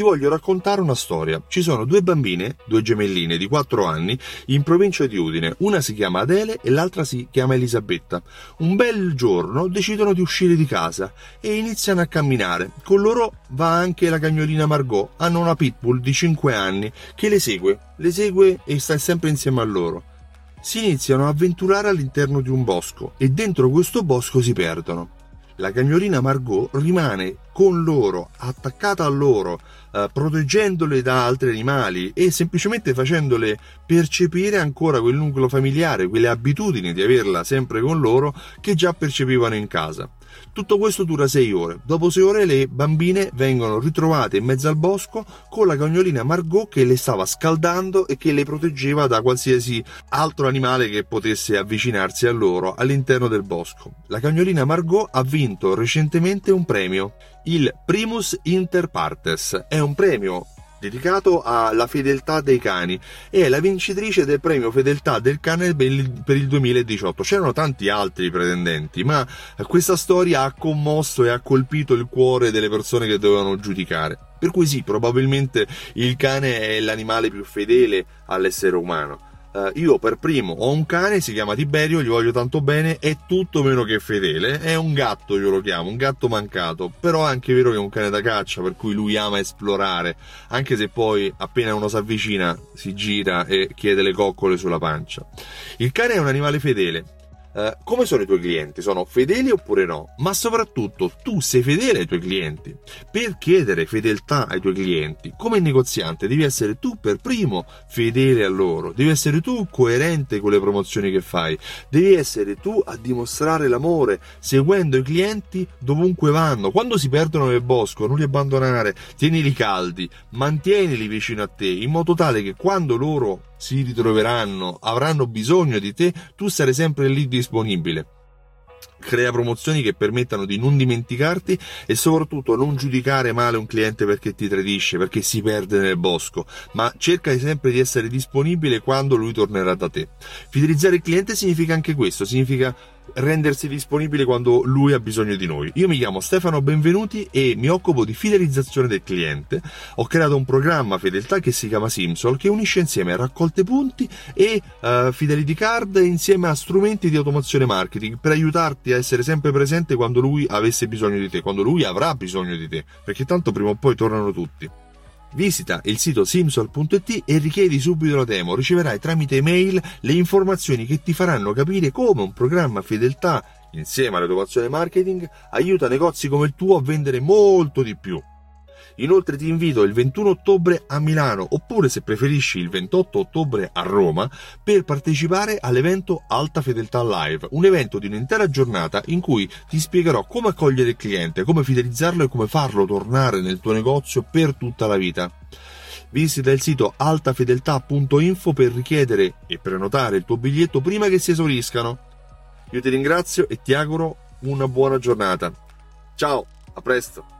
Ti voglio raccontare una storia. Ci sono due bambine, due gemelline di 4 anni, in provincia di Udine. Una si chiama Adele e l'altra si chiama Elisabetta. Un bel giorno decidono di uscire di casa e iniziano a camminare. Con loro va anche la cagnolina Margot. Hanno una pitbull di 5 anni che le segue, le segue e sta sempre insieme a loro. Si iniziano a avventurare all'interno di un bosco e dentro questo bosco si perdono. La cagnolina Margot rimane con loro, attaccata a loro, eh, proteggendole da altri animali e semplicemente facendole percepire ancora quel nucleo familiare, quelle abitudini di averla sempre con loro che già percepivano in casa. Tutto questo dura sei ore. Dopo sei ore le bambine vengono ritrovate in mezzo al bosco con la cagnolina Margot che le stava scaldando e che le proteggeva da qualsiasi altro animale che potesse avvicinarsi a loro all'interno del bosco. La cagnolina Margot ha vinto recentemente un premio, il Primus Inter Partes. È un premio dedicato alla fedeltà dei cani e è la vincitrice del premio fedeltà del cane per il 2018. C'erano tanti altri pretendenti, ma questa storia ha commosso e ha colpito il cuore delle persone che dovevano giudicare. Per cui sì, probabilmente il cane è l'animale più fedele all'essere umano. Uh, io per primo ho un cane, si chiama Tiberio, gli voglio tanto bene, è tutto meno che fedele, è un gatto io lo chiamo, un gatto mancato, però è anche vero che è un cane da caccia, per cui lui ama esplorare, anche se poi appena uno si avvicina si gira e chiede le coccole sulla pancia. Il cane è un animale fedele, Uh, come sono i tuoi clienti? Sono fedeli oppure no? Ma soprattutto tu sei fedele ai tuoi clienti. Per chiedere fedeltà ai tuoi clienti, come negoziante, devi essere tu per primo fedele a loro, devi essere tu coerente con le promozioni che fai, devi essere tu a dimostrare l'amore, seguendo i clienti dovunque vanno. Quando si perdono nel bosco, non li abbandonare, tienili caldi, mantienili vicino a te, in modo tale che quando loro si ritroveranno, avranno bisogno di te, tu sarai sempre lì disponibile. Crea promozioni che permettano di non dimenticarti e soprattutto non giudicare male un cliente perché ti tradisce, perché si perde nel bosco, ma cerca sempre di essere disponibile quando lui tornerà da te. Fidelizzare il cliente significa anche questo, significa rendersi disponibile quando lui ha bisogno di noi. Io mi chiamo Stefano Benvenuti e mi occupo di fidelizzazione del cliente. Ho creato un programma fedeltà che si chiama Simsol che unisce insieme raccolte punti e uh, fidelity card insieme a strumenti di automazione marketing per aiutarti a essere sempre presente quando lui avesse bisogno di te, quando lui avrà bisogno di te, perché tanto prima o poi tornano tutti. Visita il sito simsol.it e richiedi subito la demo. Riceverai tramite email le informazioni che ti faranno capire come un programma fedeltà insieme all'automazione marketing aiuta negozi come il tuo a vendere molto di più. Inoltre ti invito il 21 ottobre a Milano oppure se preferisci il 28 ottobre a Roma per partecipare all'evento Alta Fedeltà Live, un evento di un'intera giornata in cui ti spiegherò come accogliere il cliente, come fidelizzarlo e come farlo tornare nel tuo negozio per tutta la vita. Visita il sito altafedeltà.info per richiedere e prenotare il tuo biglietto prima che si esauriscano. Io ti ringrazio e ti auguro una buona giornata. Ciao, a presto!